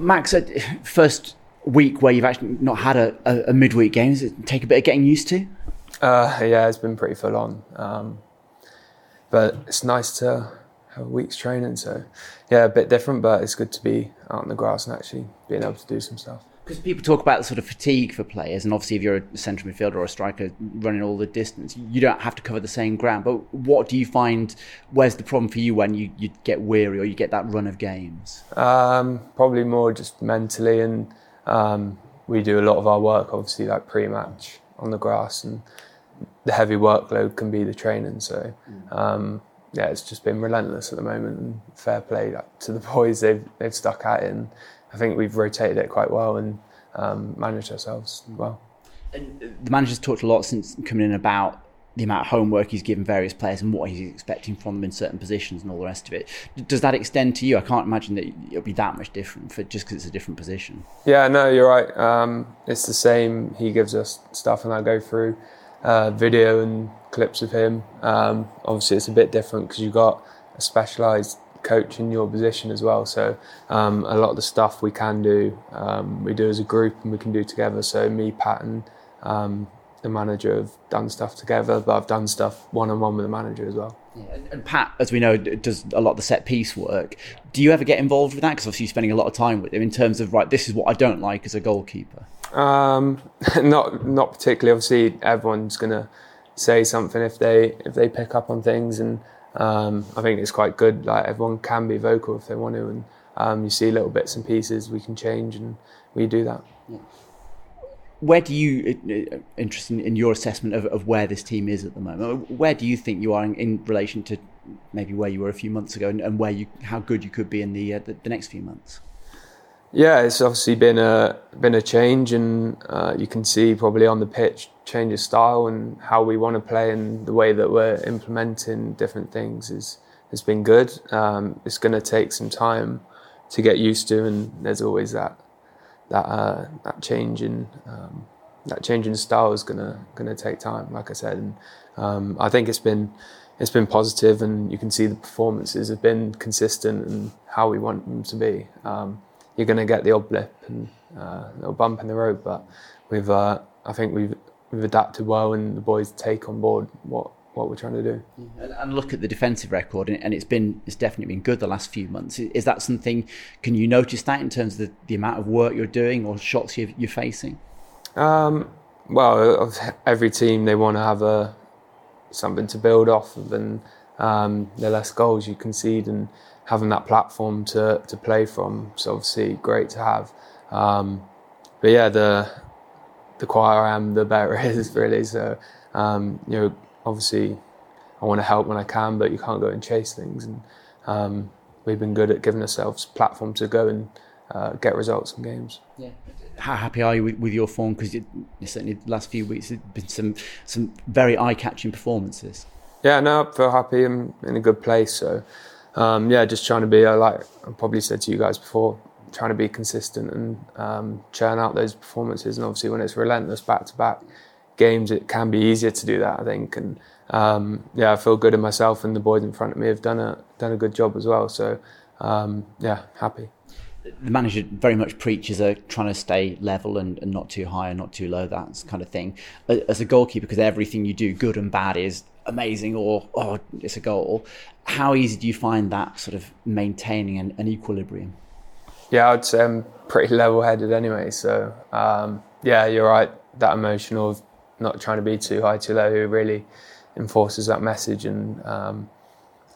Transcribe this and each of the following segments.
Max, uh, first week where you've actually not had a, a, a midweek game, does it take a bit of getting used to? Uh, yeah, it's been pretty full on. Um, but it's nice to have a week's training. So, yeah, a bit different, but it's good to be out on the grass and actually being able to do some stuff. Because people talk about the sort of fatigue for players, and obviously, if you're a central midfielder or a striker running all the distance, you don't have to cover the same ground. But what do you find? Where's the problem for you when you, you get weary or you get that run of games? Um, probably more just mentally, and um, we do a lot of our work, obviously, like pre-match on the grass, and the heavy workload can be the training. So, um, yeah, it's just been relentless at the moment, and fair play to the boys. They've they've stuck at it, and I think we've rotated it quite well and um, managed ourselves well. And the manager's talked a lot since coming in about the amount of homework he's given various players and what he's expecting from them in certain positions and all the rest of it. Does that extend to you? I can't imagine that it'll be that much different for just because it's a different position. Yeah, no, you're right. Um, it's the same. He gives us stuff, and I go through uh, video and clips of him. Um, obviously, it's a bit different because you've got a specialised coach in your position as well. So um, a lot of the stuff we can do, um, we do as a group and we can do together. So me, Pat, and um, the manager have done stuff together, but I've done stuff one on one with the manager as well. Yeah, and, Pat, as we know, does a lot of the set piece work. Do you ever get involved with that? Because obviously you're spending a lot of time with him in terms of right. This is what I don't like as a goalkeeper. Um, not not particularly. Obviously, everyone's gonna say something if they if they pick up on things, and um, I think it's quite good. Like everyone can be vocal if they want to, and um, you see little bits and pieces we can change, and we do that. Yeah where do you uh, uh, interested in, your assessment of, of, where this team is at the moment? Where do you think you are in, in relation to maybe where you were a few months ago, and, and where you how good you could be in the, uh, the, the next few months? Yeah, it's obviously been a been a change, and uh, you can see probably on the pitch change of style and how we want to play, and the way that we're implementing different things is has been good. Um, it's going to take some time to get used to, and there's always that that uh, that change in um, that change in style is gonna gonna take time, like I said. And um, I think it's been it's been positive, and you can see the performances have been consistent and how we want them to be. Um, you're gonna get the odd blip and uh, a little bump in the road, but we've uh, I think we've we've adapted well, and the boys take on board what what we're trying to do. And look at the defensive record, and it's been it's definitely been good the last few months. Is that something? Can you notice that in terms of the, the amount of work you're doing or shots you're, you're facing? Um, well, every team they want to have a something to build off of, and um, the less goals you concede, and having that platform to to play from, is obviously great to have. Um, but yeah, the the quieter I am, the better it is really. So um, you know obviously I want to help when I can, but you can't go and chase things. And um, we've been good at giving ourselves platform to go and uh, get results in games. Yeah. How happy are you with, with your form? Because certainly the last few weeks there's been some some very eye-catching performances. Yeah, no, I feel happy. I'm in a good place. So um, yeah, just trying to be like I probably said to you guys before, trying to be consistent and um, churn out those performances. And obviously, when it's relentless back to back, games, it can be easier to do that, I think. And um, yeah, I feel good in myself, and the boys in front of me have done a done a good job as well. So um, yeah, happy. The manager very much preaches a trying to stay level and, and not too high and not too low, that kind of thing. As a goalkeeper, because everything you do, good and bad, is amazing or oh, it's a goal. How easy do you find that sort of maintaining an, an equilibrium? Yeah, I'd say I'm pretty level-headed anyway. So um, yeah, you're right. That emotional not trying to be too high, too low, really enforces that message. And um,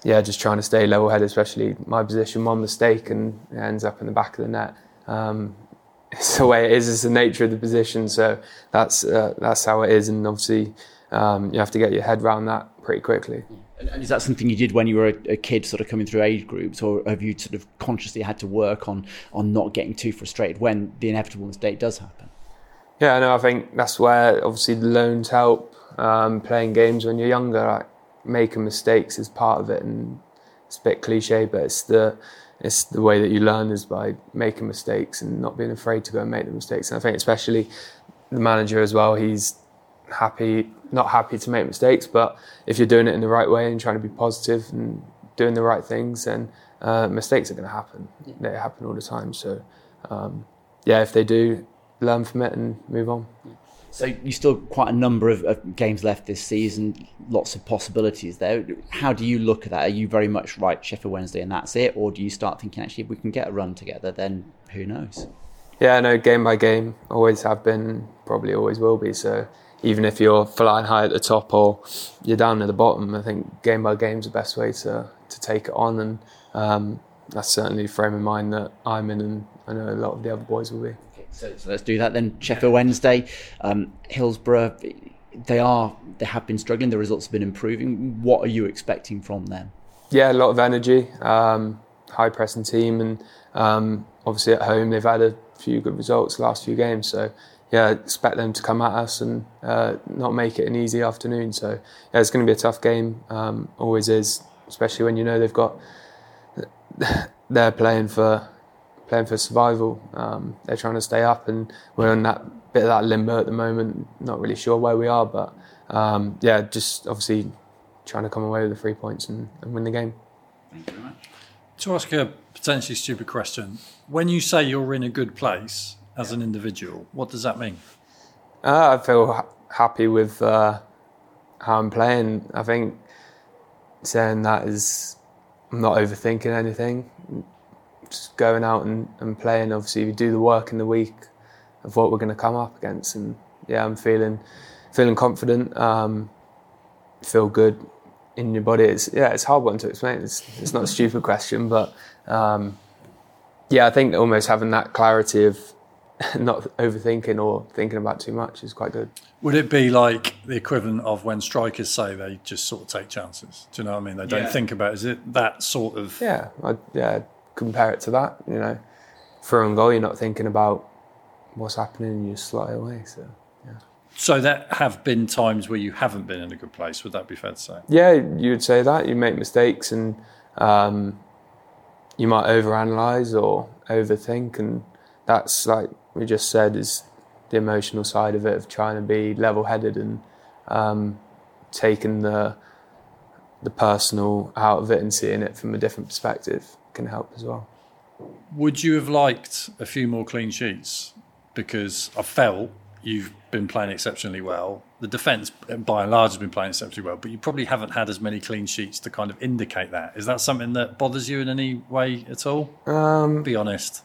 yeah, just trying to stay level headed, especially my position. One mistake and ends up in the back of the net. Um, it's the way it is. It's the nature of the position. So that's uh, that's how it is. And obviously, um, you have to get your head around that pretty quickly. And is that something you did when you were a, a, kid, sort of coming through age groups, or have you sort of consciously had to work on on not getting too frustrated when the inevitable mistake does happen? Yeah, no, I think that's where obviously the loans help. Um, playing games when you're younger, like making mistakes is part of it, and it's a bit cliche, but it's the it's the way that you learn is by making mistakes and not being afraid to go and make the mistakes. And I think especially the manager as well, he's happy, not happy to make mistakes, but if you're doing it in the right way and trying to be positive and doing the right things, then uh, mistakes are going to happen. Yeah. They happen all the time. So um, yeah, if they do, learn from it and move on. So you still quite a number of, of, games left this season, lots of possibilities there. How do you look at that? Are you very much right Sheffield Wednesday and that's it, or do you start thinking actually if we can get a run together, then who knows? Yeah, no, game by game, always have been, probably always will be. So even if you're flying high at the top or you're down at the bottom, I think game by game is the best way to to take it on, and um, that's certainly the frame of mind that I'm in, and I know a lot of the other boys will be. So, so let's do that then. Sheffield Wednesday, um, Hillsborough, they are they have been struggling. The results have been improving. What are you expecting from them? Yeah, a lot of energy, um, high pressing team, and um, obviously at home they've had a few good results the last few games. So yeah, expect them to come at us and uh, not make it an easy afternoon. So yeah, it's going to be a tough game. Um, always is, especially when you know they've got they're playing for playing for survival. Um, they're trying to stay up, and we're in that bit of that limbo at the moment. Not really sure where we are, but um, yeah, just obviously trying to come away with the three points and, and win the game. Thank you very much. To ask a potentially stupid question, when you say you're in a good place as an individual, what does that mean? Uh, I feel ha- happy with uh, how I'm playing. I think saying that is I'm not overthinking anything just going out and, and playing. Obviously, we do the work in the week of what we're going to come up against, and yeah, I'm feeling feeling confident. Um, feel good in your body. It's yeah, it's hard one to explain. It's it's not a stupid question, but um, yeah, I think almost having that clarity of not overthinking or thinking about too much is quite good. Would it be like the equivalent of when strikers say they just sort of take chances? Do you know what I mean? They don't yeah. think about. It. Is it that sort of? Yeah, I, yeah compare it to that. You know, for and goal, you're not thinking about what's happening, and you slot it away. So, yeah. So there have been times where you haven't been in a good place. Would that be fair to say? Yeah, you would say that. You make mistakes, and um, you might overanalyze or overthink, and that's like we just said is the emotional side of it of trying to be level-headed and um, taking the the personal out of it and seeing it from a different perspective can help as well. Would you have liked a few more clean sheets? Because I felt you've been playing exceptionally well. The defence, by and large, has been playing exceptionally well, but you probably haven't had as many clean sheets to kind of indicate that. Is that something that bothers you in any way at all? Um, be honest.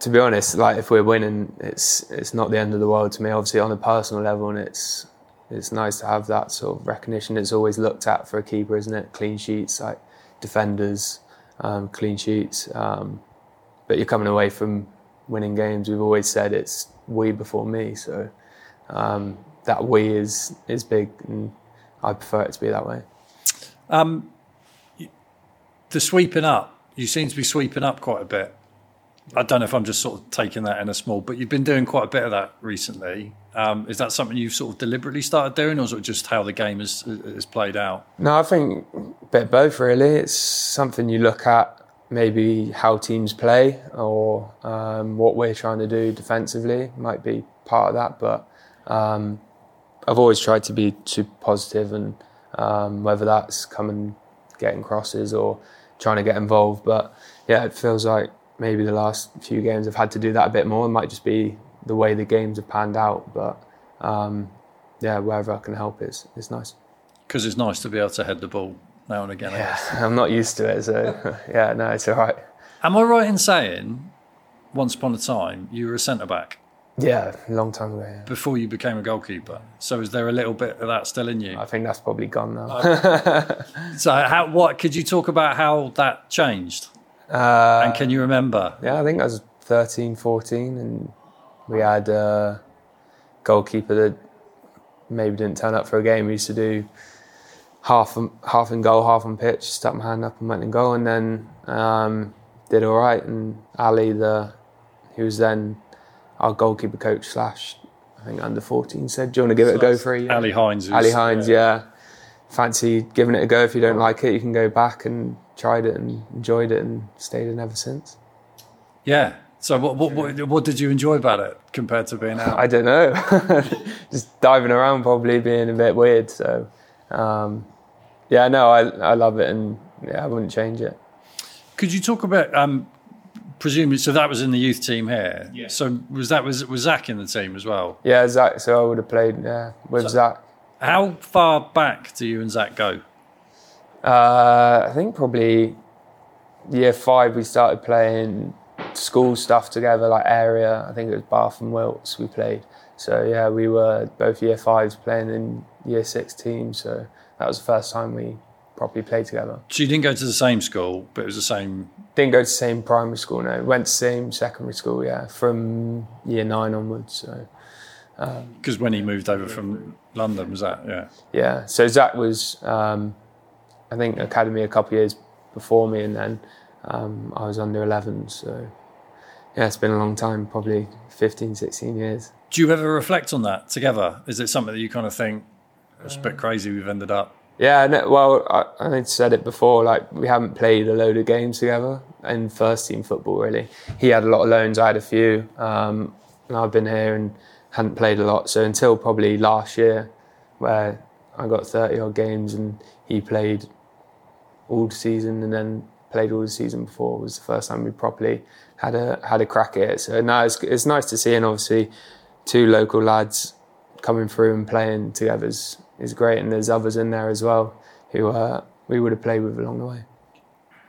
To be honest, like if we're winning, it's it's not the end of the world to me. Obviously, on a personal level, and it's it's nice to have that sort of recognition. It's always looked at for a keeper, isn't it? Clean sheets, like defenders, um, clean sheets. Um, but you're coming away from winning games. We've always said it's we before me, so um, that we is is big, and I prefer it to be that way. Um, the sweeping up, you seem to be sweeping up quite a bit. I don't know if I'm just sort of taking that in a small, but you've been doing quite a bit of that recently. Um, is that something you've sort of deliberately started doing, or is it just how the game has, has played out? No, I think a bit both really. It's something you look at, maybe how teams play or um, what we're trying to do defensively might be part of that. But um, I've always tried to be too positive, and um, whether that's coming, getting crosses, or trying to get involved. But yeah, it feels like maybe the last few games I've had to do that a bit more. It might just be the way the games have panned out, but um, yeah, wherever I can help is is nice. Because it's nice to be able to head the ball now and again. Yeah, I'm not used to it, so yeah, no, it's all right. Am I right in saying, once upon a time, you were a centre back? Yeah, a long time ago. Yeah. Before you became a goalkeeper. So is there a little bit of that still in you? I think that's probably gone now. so how what could you talk about how that changed? Uh, and can you remember? Yeah, I think I was 13, 14, and we had a goalkeeper that maybe didn't turn up for a game. We used to do half half in goal, half on pitch. Stuck my hand up and went in goal, and then um, did all right. And Ali, the he was then our goalkeeper coach slash I think under 14 said, "Do you want to give so it a go for a year?" Ali Hines. Ali Hines, yeah. yeah. Fancy giving it a go. If you don't like it, you can go back and tried it and enjoyed it and stayed in ever since. Yeah. So what, what, what, what did you enjoy about it compared to being out? I don't know. Just diving around, probably being a bit weird. So, um, yeah, no, I, I love it and yeah, I wouldn't change it. Could you talk about um, presumably, so that was in the youth team here. Yeah. So was that was was Zak in the team as well? Yeah, Zak. So I would have played yeah, with Zak. How far back do you and Zak go? Uh, I think probably year five we started playing school stuff together, like area. I think it was Bath and Wilts we played. So yeah, we were both year fives playing in year six team. So that was the first time we properly played together. So you didn't go to the same school, but it was the same. Didn't go to the same primary school. No, went to the same secondary school. Yeah, from year nine onwards. So Because when he moved over from London, was that yeah? yeah. So Zak was, um, I think, academy a couple of years before me, and then um, I was under 11. So yeah, it's been a long time, probably 15, 16 years. Do you ever reflect on that together? Is it something that you kind of think it's a bit crazy we've ended up? Yeah, no, well, I, I said it before. Like we haven't played a load of games together in first team football. Really, he had a lot of loans. I had a few, um, and I've been here and hadn't played a lot. So until probably last year, where I got thirty odd games and he played all the season and then played all the season before was the first time we properly had a had a crack at it. So now it's it's nice to see, and obviously two local lads coming through and playing together is, is great. And there's others in there as well who uh, we would have played with along the way.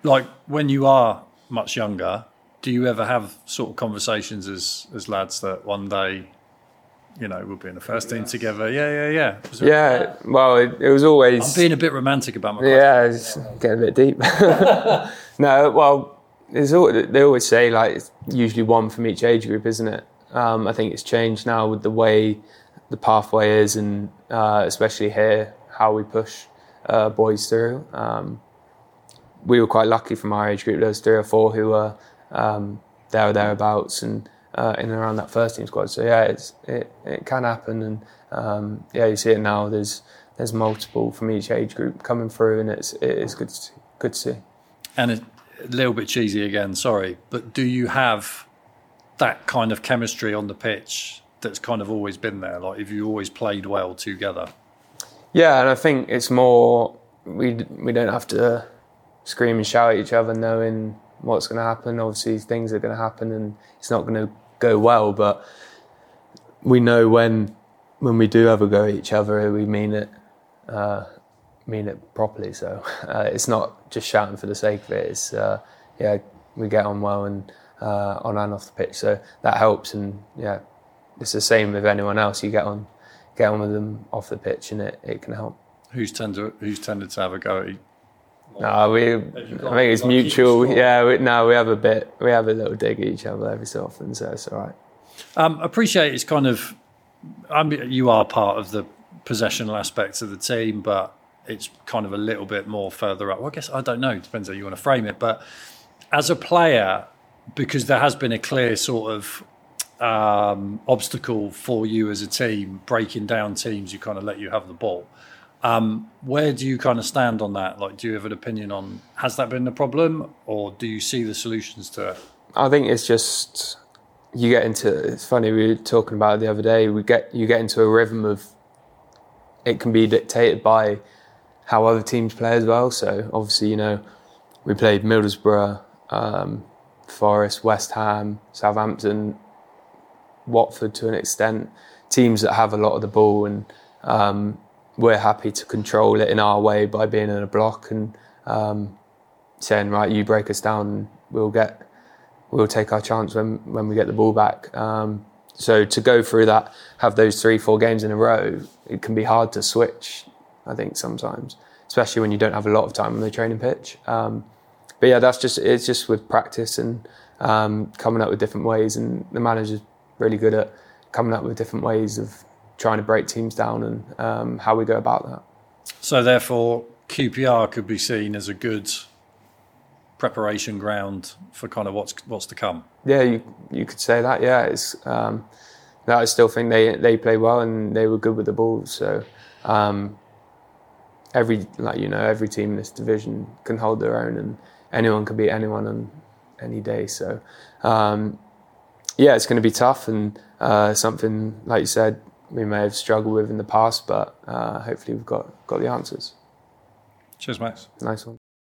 Like when you are much younger, do you ever have sort of conversations as as lads that one day, you know, we'll be in the first team together? Yeah, yeah, yeah. Was Yeah, well, it, it was always. I'm being a bit romantic about my. Yeah, it's getting a bit deep. no, well, there's al they always say like it's usually one from each age group, isn't it? Um, I think it's changed now with the way the pathway is, and uh, especially here, how we push uh, boys through. Um, we were quite lucky from our age group. There was three or four who were um, there or thereabouts, and uh, in and around that first team squad. So yeah, it's, it it can happen, and um, yeah, you see it now. There's there's multiple from each age group coming through, and it's it is good to see, good to see. And a, a little bit cheesy again, sorry, but do you have that kind of chemistry on the pitch that's kind of always been there? Like, have you always played well together? Yeah, and I think it's more we we don't have to scream and shout at each other, knowing what's going to happen. Obviously, things are going to happen, and it's not going to go well. But we know when when we do ever go at each other, we mean it, uh, mean it properly. So uh, it's not just shouting for the sake of it. It's uh, yeah, we get on well and uh, on and off the pitch, so that helps. And yeah, it's the same with anyone else. You get on get on with them off the pitch, and it, it can help. Who's tended who's tended to have a go at? No, we. I think it's mutual. Yeah, we, no, we have a bit. We have a little dig at each other every so often, so it's all right. Um, appreciate it's kind of. I mean, you are part of the possessional aspects of the team, but it's kind of a little bit more further up. Well, I guess I don't know. Depends how you want to frame it. But as a player, because there has been a clear sort of um, obstacle for you as a team, breaking down teams, you kind of let you have the ball. Um, where do you kind of stand on that? Like, do you have an opinion on has that been the problem, or do you see the solutions to it? I think it's just you get into. It's funny we were talking about it the other day. We get you get into a rhythm of it can be dictated by how other teams play as well. So obviously, you know, we played Middlesbrough, um, Forest, West Ham, Southampton, Watford to an extent. Teams that have a lot of the ball, and um, we're happy to control it in our way by being in a block and um, saying, right, you break us down, we'll get we'll take our chance when when we get the ball back. Um, so to go through that, have those three, four games in a row, it can be hard to switch. I think sometimes, especially when you don't have a lot of time on the training pitch. Um, but yeah, that's just it's just with practice and um, coming up with different ways, and the manager's really good at coming up with different ways of trying to break teams down and um, how we go about that. So therefore, QPR could be seen as a good preparation ground for kind of what's what's to come. Yeah, you you could say that. Yeah, it's um, no, I still think they they play well and they were good with the ball. So um, every like you know every team in this division can hold their own and anyone can beat anyone on any day. So um, yeah, it's going to be tough and uh, something like you said we may have struggled with in the past, but uh, hopefully we've got got the answers. Cheers, Max. Nice one.